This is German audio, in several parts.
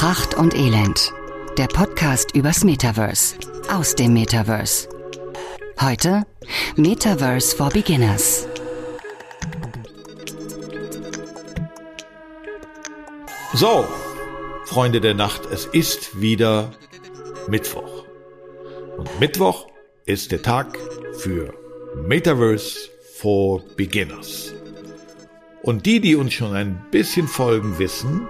Pracht und Elend. Der Podcast übers Metaverse. Aus dem Metaverse. Heute Metaverse for Beginners. So, Freunde der Nacht, es ist wieder Mittwoch. Und Mittwoch ist der Tag für Metaverse for Beginners. Und die, die uns schon ein bisschen folgen, wissen,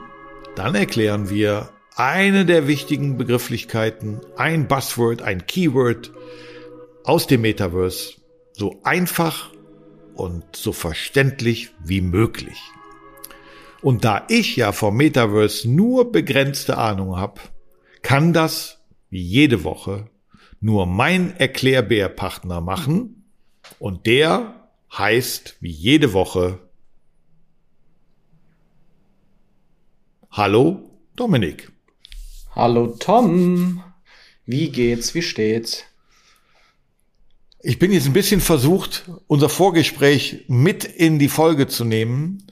dann erklären wir eine der wichtigen Begrifflichkeiten, ein Buzzword, ein Keyword aus dem Metaverse so einfach und so verständlich wie möglich. Und da ich ja vom Metaverse nur begrenzte Ahnung habe, kann das wie jede Woche nur mein Erklärbärpartner machen und der heißt wie jede Woche Hallo Dominik. Hallo Tom. Wie geht's? Wie steht's? Ich bin jetzt ein bisschen versucht, unser Vorgespräch mit in die Folge zu nehmen.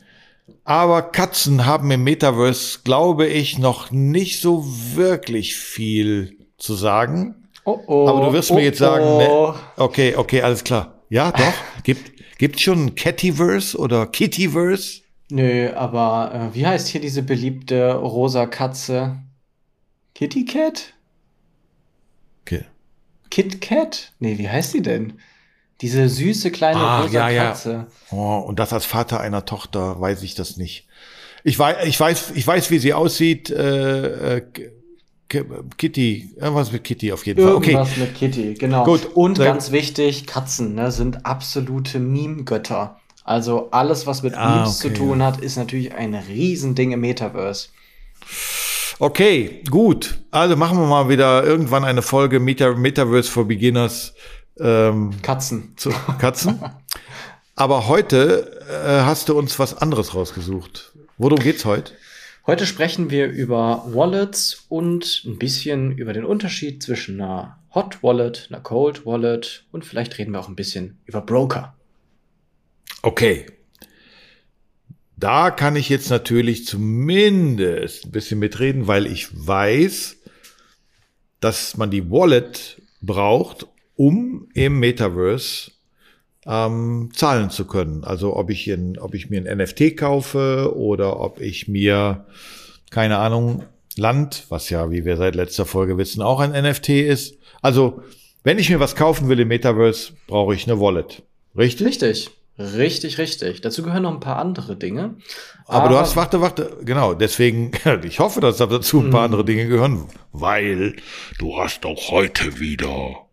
Aber Katzen haben im Metaverse, glaube ich, noch nicht so wirklich viel zu sagen. Oh oh. Aber du wirst oh, mir jetzt sagen, oh. ne, okay, okay, alles klar. Ja, doch. Gibt gibt's schon ein Cattyverse oder Kittyverse? Nö, aber äh, wie heißt hier diese beliebte rosa Katze? Kitty Cat? Okay. Kit Cat? Nee, wie heißt die denn? Diese süße kleine Ah, rosa ja, ja. Katze. Oh, und das als Vater einer Tochter weiß ich das nicht. Ich weiß, ich weiß, ich weiß, wie sie aussieht. Äh, äh, Kitty, irgendwas mit Kitty auf jeden Fall. Okay, Irgendwas mit Kitty, genau. Gut. Und Sehr ganz wichtig, Katzen ne, sind absolute Meme-Götter. Also alles, was mit Ah, Memes okay, zu tun hat, ist natürlich ein Riesending im Metaverse. okay, gut. Also machen wir mal wieder irgendwann eine Folge Meta Metaverse for Beginners ähm, Katzen. zu Katzen. Aber heute äh, hast du uns was anderes rausgesucht. Worum geht's heute? Heute sprechen wir über Wallets und ein bisschen über den Unterschied zwischen einer Hot Wallet, einer Cold Wallet und vielleicht reden wir auch ein bisschen über Broker. Okay. Da kann ich jetzt natürlich zumindest ein bisschen mitreden, weil ich weiß, dass man die Wallet braucht, um im Metaverse ähm, zahlen zu können. Also ob ich, in, ob ich mir ein NFT kaufe oder ob ich mir, keine Ahnung, Land, was ja, wie wir seit letzter Folge wissen, auch ein NFT ist. Also wenn ich mir was kaufen will im Metaverse, brauche ich eine Wallet. Richtig? Richtig, richtig, richtig. Dazu gehören noch ein paar andere Dinge. Aber, du hast, warte, warte, genau, deswegen, ich hoffe, dass dazu ein paar andere Dinge gehören, weil du hast auch heute wieder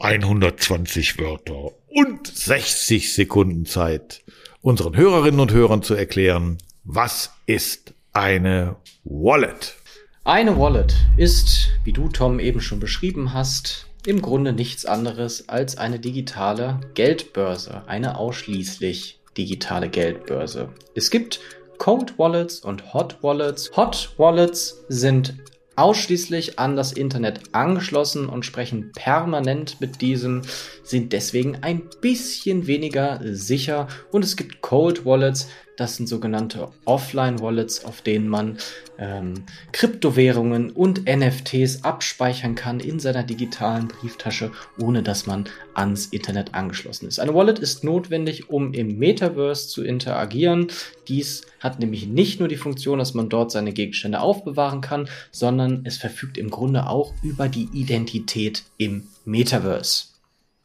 120 Wörter und 60 Sekunden Zeit, unseren Hörerinnen und Hörern zu erklären, was ist eine Wallet? Eine Wallet ist, wie du Tom eben schon beschrieben hast, im Grunde nichts anderes als eine digitale Geldbörse, eine ausschließlich digitale Geldbörse. Es gibt Cold Wallets und Hot Wallets. Hot Wallets sind ausschließlich an das Internet angeschlossen und sprechen permanent mit diesem, sind deswegen ein bisschen weniger sicher. Und es gibt Cold Wallets, das sind sogenannte Offline-Wallets, auf denen man ähm, Kryptowährungen und NFTs abspeichern kann in seiner digitalen Brieftasche, ohne dass man ans Internet angeschlossen ist. Eine Wallet ist notwendig, um im Metaverse zu interagieren. Dies hat nämlich nicht nur die Funktion, dass man dort seine Gegenstände aufbewahren kann, sondern es verfügt im Grunde auch über die Identität im Metaverse.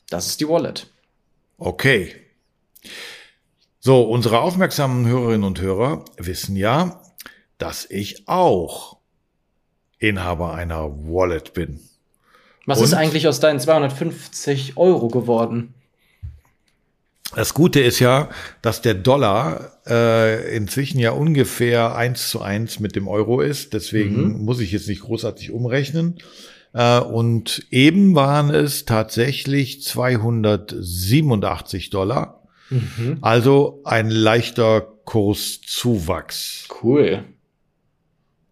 Das ist die Wallet. Okay. So, unsere aufmerksamen Hörerinnen und Hörer wissen ja, dass ich auch Inhaber einer Wallet bin. Was Und? ist eigentlich aus deinen 250 Euro geworden? Das Gute ist ja, dass der Dollar äh, inzwischen ja ungefähr eins zu eins mit dem Euro ist. Deswegen muss ich jetzt nicht großartig umrechnen. Äh, und eben waren es tatsächlich 287 Dollar. Also ein leichter Kurszuwachs. Cool.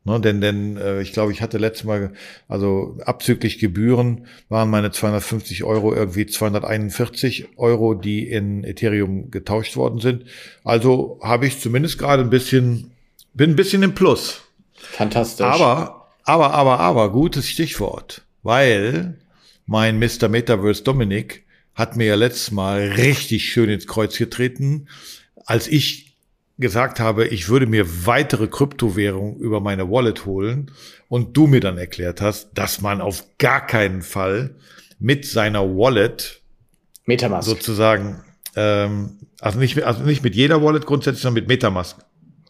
Ne, denn denn äh, ich glaube, ich hatte letztes Mal, also abzüglich Gebühren waren meine 250 Euro irgendwie 241 Euro, die in Ethereum getauscht worden sind. Also habe ich zumindest gerade ein bisschen, bin ein bisschen im Plus. Fantastisch. Aber, aber, aber, aber, gutes Stichwort, weil mein Mr. Metaverse Dominik hat mir ja letztes Mal richtig schön ins Kreuz getreten, als ich gesagt habe, ich würde mir weitere Kryptowährung über meine Wallet holen und du mir dann erklärt hast, dass man auf gar keinen Fall mit seiner Wallet Metamask. sozusagen, ähm, also nicht, also nicht mit jeder Wallet grundsätzlich, sondern mit Metamask.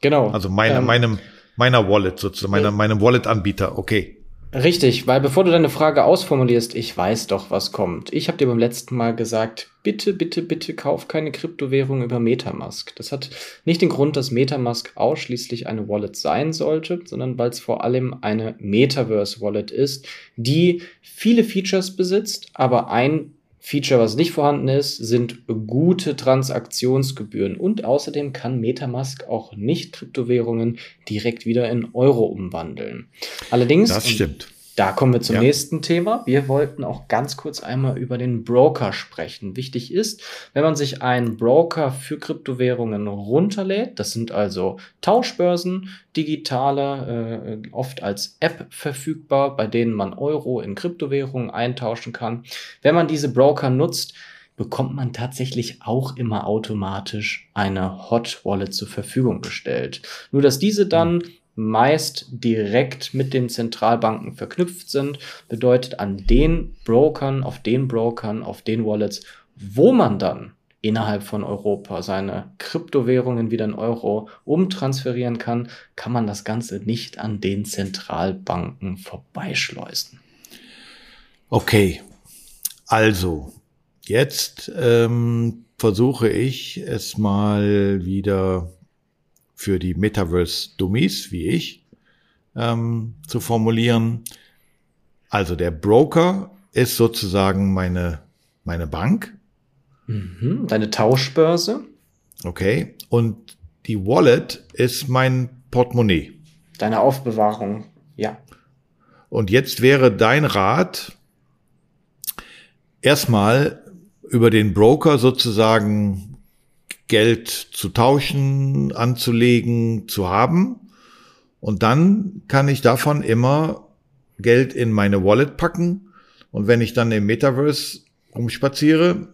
Genau. Also meine, Ähm, meinem, meiner Wallet sozusagen, meiner, meinem Wallet-Anbieter, okay. Richtig, weil bevor du deine Frage ausformulierst, ich weiß doch, was kommt. Ich habe dir beim letzten Mal gesagt, bitte, bitte, bitte kauf keine Kryptowährung über Metamask. Das hat nicht den Grund, dass Metamask ausschließlich eine Wallet sein sollte, sondern weil es vor allem eine Metaverse-Wallet ist, die viele Features besitzt, aber ein Feature, was nicht vorhanden ist, sind gute Transaktionsgebühren. Und außerdem kann Metamask auch nicht Kryptowährungen direkt wieder in Euro umwandeln. Allerdings, Das stimmt. Da kommen wir zum Ja. nächsten Thema. Wir wollten auch ganz kurz einmal über den Broker sprechen. Wichtig ist, wenn man sich einen Broker für Kryptowährungen runterlädt, das sind also Tauschbörsen, digitale, äh, oft als App verfügbar, bei denen man Euro in Kryptowährungen eintauschen kann. Wenn man diese Broker nutzt, bekommt man tatsächlich auch immer automatisch eine Hot Wallet zur Verfügung gestellt. Nur dass diese dann meist direkt mit den Zentralbanken verknüpft sind, bedeutet an den Brokern, auf den Brokern, auf den Wallets, wo man dann innerhalb von Europa seine Kryptowährungen wieder in Euro umtransferieren kann, kann man das Ganze nicht an den Zentralbanken vorbeischleusen. Okay, also jetzt ähm, versuche ich es mal wieder für die Metaverse-Dummies, wie ich, ähm, zu formulieren. Also der Broker ist sozusagen meine, meine Bank, Mhm. Deine Tauschbörse, okay, und die Wallet ist mein Portemonnaie. deine Aufbewahrung, ja. Und jetzt wäre dein Rat, erstmal über den Broker sozusagen Geld zu tauschen, anzulegen, zu haben. Und dann kann ich davon immer Geld in meine Wallet packen. Und wenn ich dann im Metaverse rumspaziere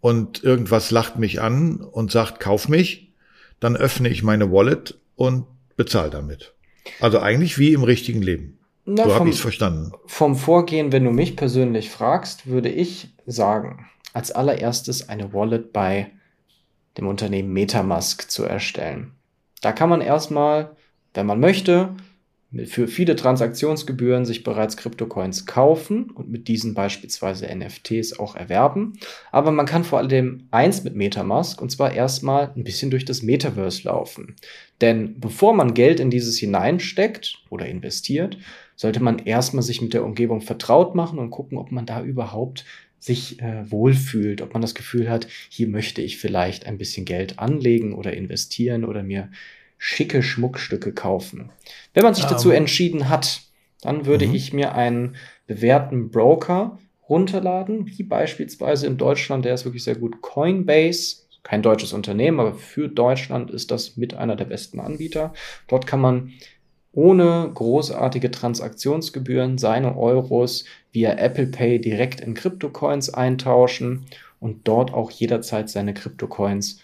und irgendwas lacht mich an und sagt, kauf mich, dann öffne ich meine Wallet und bezahle damit. Also eigentlich wie im richtigen Leben. Na, so habe ich es verstanden. Vom Vorgehen, wenn du mich persönlich fragst, würde ich sagen, als allererstes eine Wallet bei dem Unternehmen Metamask zu erstellen. Da kann man erstmal, wenn man möchte, für viele Transaktionsgebühren sich bereits Kryptocoins kaufen und mit diesen beispielsweise NFTs auch erwerben. Aber man kann vor allem eins mit Metamask und zwar erstmal ein bisschen durch das Metaverse laufen. Denn bevor man Geld in dieses hineinsteckt oder investiert, sollte man erstmal sich mit der Umgebung vertraut machen und gucken, ob man da überhaupt sich äh, wohlfühlt, ob man das Gefühl hat, hier möchte ich vielleicht ein bisschen Geld anlegen oder investieren oder mir schicke Schmuckstücke kaufen. Wenn man sich Ähm. dazu entschieden hat, dann würde Mhm. ich mir einen bewährten Broker runterladen, wie beispielsweise in Deutschland, der ist wirklich sehr gut, Coinbase. Kein deutsches Unternehmen, aber für Deutschland ist das mit einer der besten Anbieter. Dort kann man ohne großartige Transaktionsgebühren seine Euros via Apple Pay direkt in Kryptocoins eintauschen und dort auch jederzeit seine Kryptocoins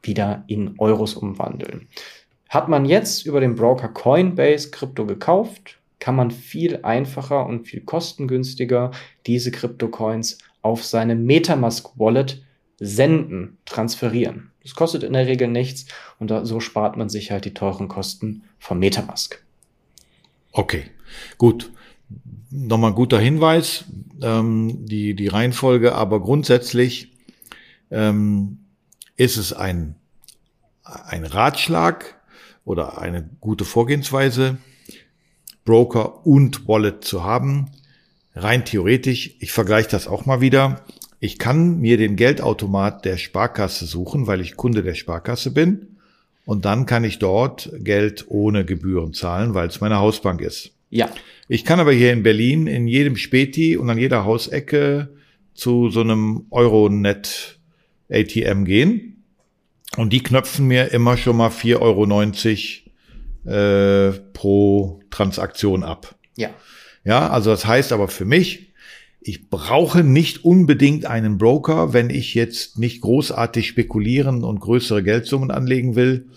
wieder in Euros umwandeln. Hat man jetzt über den Broker Coinbase Krypto gekauft, kann man viel einfacher und viel kostengünstiger diese Kryptocoins auf seine Metamask Wallet senden, transferieren. Das kostet in der Regel nichts und da, so spart man sich halt die teuren Kosten vom Metamask. Okay, gut. Nochmal ein guter Hinweis, ähm, die, die Reihenfolge, aber grundsätzlich ähm, ist es ein, ein Ratschlag oder eine gute Vorgehensweise, Broker und Wallet zu haben. Rein theoretisch, ich vergleiche das auch mal wieder. Ich kann mir den Geldautomat der Sparkasse suchen, weil ich Kunde der Sparkasse bin. Und dann kann ich dort Geld ohne Gebühren zahlen, weil es meine Hausbank ist. Ja, Ich kann aber hier in Berlin in jedem Späti und an jeder Hausecke zu so einem Euronet ATM gehen. Und die knöpfen mir immer schon mal 4,90 Euro äh, pro Transaktion ab. Ja. Ja, also das heißt aber für mich, ich brauche nicht unbedingt einen Broker, wenn ich jetzt nicht großartig spekulieren und größere Geldsummen anlegen will.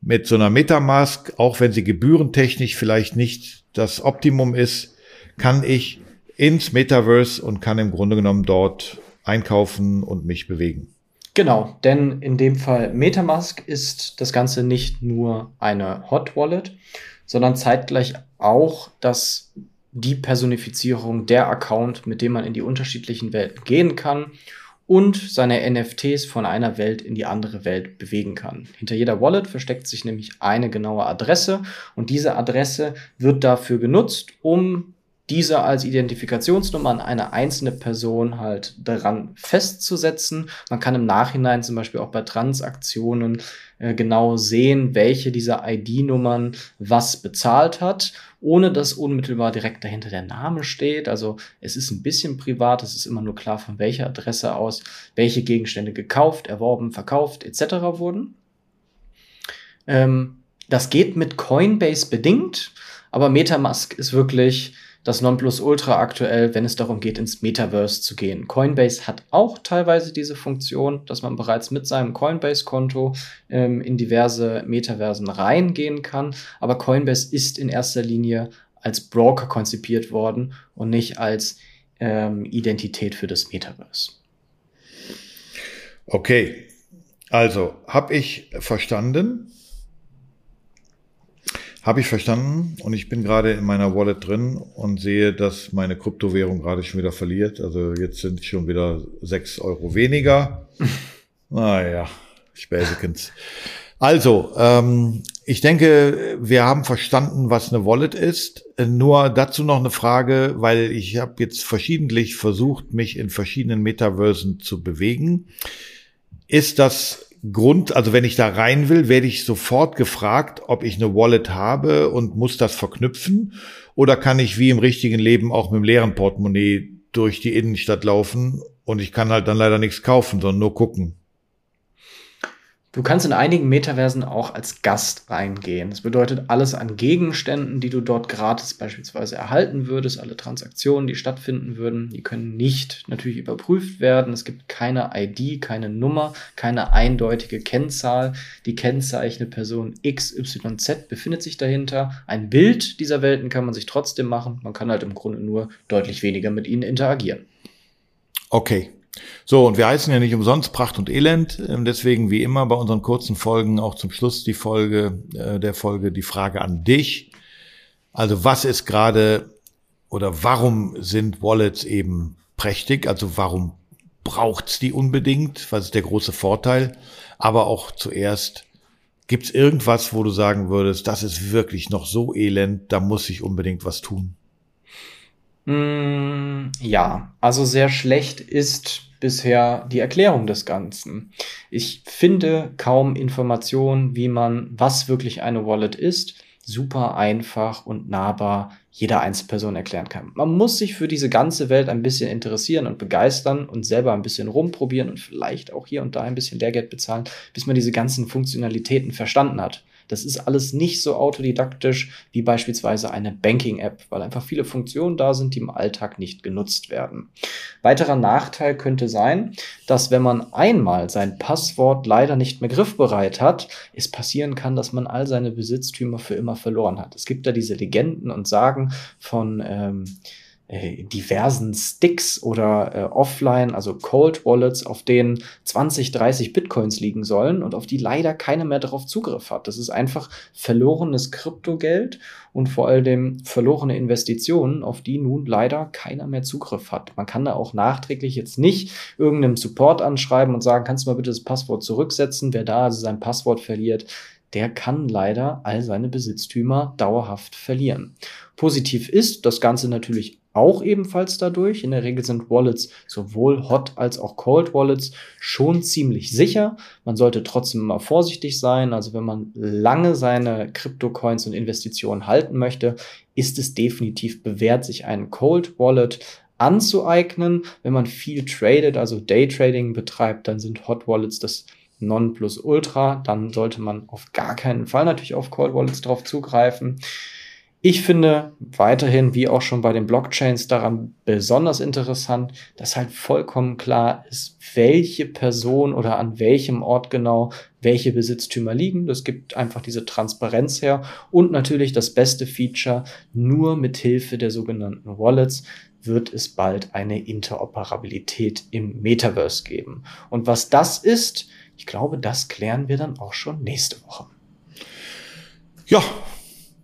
Mit so einer Metamask, auch wenn sie gebührentechnisch vielleicht nicht das Optimum ist, kann ich ins Metaverse und kann im Grunde genommen dort einkaufen und mich bewegen. Genau, denn in dem Fall Metamask ist das Ganze nicht nur eine Hot Wallet, sondern zeitgleich auch das die Personifizierung der Account, mit dem man in die unterschiedlichen Welten gehen kann und seine NFTs von einer Welt in die andere Welt bewegen kann. Hinter jeder Wallet versteckt sich nämlich eine genaue Adresse und diese Adresse wird dafür genutzt, um diese als Identifikationsnummer an eine einzelne Person halt daran festzusetzen. Man kann im Nachhinein zum Beispiel auch bei Transaktionen äh, genau sehen, welche dieser ID-Nummern was bezahlt hat, ohne dass unmittelbar direkt dahinter der Name steht. Also es ist ein bisschen privat, es ist immer nur klar, von welcher Adresse aus welche Gegenstände gekauft, erworben, verkauft etc. wurden. Ähm, das geht mit Coinbase bedingt, aber Metamask ist wirklich das Nonplusultra aktuell, wenn es darum geht, ins Metaverse zu gehen. Coinbase hat auch teilweise diese Funktion, dass man bereits mit seinem Coinbase-Konto ähm, in diverse Metaversen reingehen kann. Aber Coinbase ist in erster Linie als Broker konzipiert worden und nicht als ähm, Identität für das Metaverse. Okay, also habe ich verstanden. Habe ich verstanden und ich bin gerade in meiner Wallet drin und sehe, dass meine Kryptowährung gerade schon wieder verliert. Also jetzt sind schon wieder sechs Euro weniger. naja, Späßekens. Also, ähm, ich denke, wir haben verstanden, was eine Wallet ist. Nur dazu noch eine Frage, weil ich habe jetzt verschiedentlich versucht, mich in verschiedenen Metaversen zu bewegen. Ist das Grund, also wenn ich da rein will, werde ich sofort gefragt, ob ich eine Wallet habe und muss das verknüpfen oder kann ich wie im richtigen Leben auch mit dem leeren Portemonnaie durch die Innenstadt laufen und ich kann halt dann leider nichts kaufen, sondern nur gucken. Du kannst in einigen Metaversen auch als Gast reingehen. Das bedeutet, alles an Gegenständen, die du dort gratis beispielsweise erhalten würdest, alle Transaktionen, die stattfinden würden, die können nicht natürlich überprüft werden. Es gibt keine ID, keine Nummer, keine eindeutige Kennzahl. Die kennzeichnet Person XYZ befindet sich dahinter. Ein Bild dieser Welten kann man sich trotzdem machen. Man kann halt im Grunde nur deutlich weniger mit ihnen interagieren. Okay, so, und wir heißen ja nicht umsonst Pracht und Elend. Ähm, deswegen wie immer bei unseren kurzen Folgen auch zum Schluss die Folge äh, der Folge die Frage an dich. Also was ist gerade oder warum sind Wallets eben prächtig? Also warum braucht's die unbedingt? Was ist der große Vorteil? Aber auch zuerst, gibt's irgendwas, wo du sagen würdest, das ist wirklich noch so elend, da muss ich unbedingt was tun? Mm, ja, also sehr schlecht ist bisher die Erklärung des Ganzen. Ich finde kaum Informationen, wie man, was wirklich eine Wallet ist, super einfach und nahbar jeder Einzelperson erklären kann. Man muss sich für diese ganze Welt ein bisschen interessieren und begeistern und selber ein bisschen rumprobieren und vielleicht auch hier und da ein bisschen Lehrgeld bezahlen, bis man diese ganzen Funktionalitäten verstanden hat. Das ist alles nicht so autodidaktisch wie beispielsweise eine Banking-App, weil einfach viele Funktionen da sind, die im Alltag nicht genutzt werden. Weiterer Nachteil könnte sein, dass wenn man einmal sein Passwort leider nicht mehr griffbereit hat, es passieren kann, dass man all seine Besitztümer für immer verloren hat. Es gibt da diese Legenden und Sagen von ähm, äh, diversen Sticks oder äh, offline, also Cold Wallets, auf denen 20, 30 Bitcoins liegen sollen und auf die leider keiner mehr darauf Zugriff hat. Das ist einfach verlorenes Kryptogeld und vor allem verlorene Investitionen, auf die nun leider keiner mehr Zugriff hat. Man kann da auch nachträglich jetzt nicht irgendeinem Support anschreiben und sagen, kannst du mal bitte das Passwort zurücksetzen? Wer da also sein Passwort verliert, der kann leider all seine Besitztümer dauerhaft verlieren. Positiv ist das Ganze natürlich auch ebenfalls dadurch. In der Regel sind Wallets sowohl Hot als auch Cold Wallets schon ziemlich sicher. Man sollte trotzdem immer vorsichtig sein. Also wenn man lange seine Krypto-Coins und Investitionen halten möchte, ist es definitiv bewährt, sich einen Cold Wallet anzueignen. Wenn man viel tradet, also Daytrading betreibt, dann sind Hot Wallets das Nonplusultra. Dann sollte man auf gar keinen Fall natürlich auf Cold Wallets drauf zugreifen. Ich finde weiterhin, wie auch schon bei den Blockchains, daran besonders interessant, dass halt vollkommen klar ist, welche Person oder an welchem Ort genau welche Besitztümer liegen. Das gibt einfach diese Transparenz her und natürlich das beste Feature, nur mit Hilfe der sogenannten Wallets wird es bald eine Interoperabilität im Metaverse geben. Und was das ist, ich glaube, das klären wir dann auch schon nächste Woche. Ja,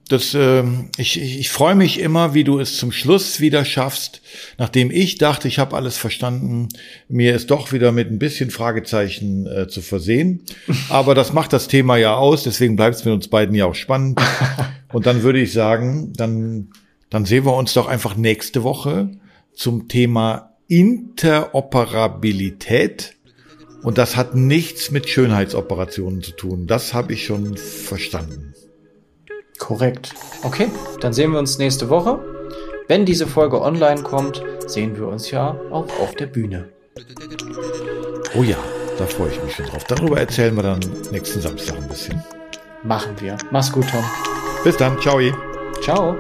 das, äh, ich, ich, ich freue mich immer, wie du es zum Schluss wieder schaffst, nachdem ich dachte, ich habe alles verstanden, mir ist doch wieder mit ein bisschen Fragezeichen äh, zu versehen. Aber das macht das Thema ja aus, deswegen bleibt es mit uns beiden ja auch spannend. Und dann würde ich sagen, dann, dann sehen wir uns doch einfach nächste Woche zum Thema Interoperabilität. Und das hat nichts mit Schönheitsoperationen zu tun. Das habe ich schon verstanden. Korrekt. Okay, dann sehen wir uns nächste Woche. Wenn diese Folge online kommt, sehen wir uns ja auch auf der Bühne. Oh ja, da freue ich mich schon drauf. Darüber erzählen wir dann nächsten Samstag ein bisschen. Machen wir. Mach's gut, Tom. Bis dann. Ciao. Ciao.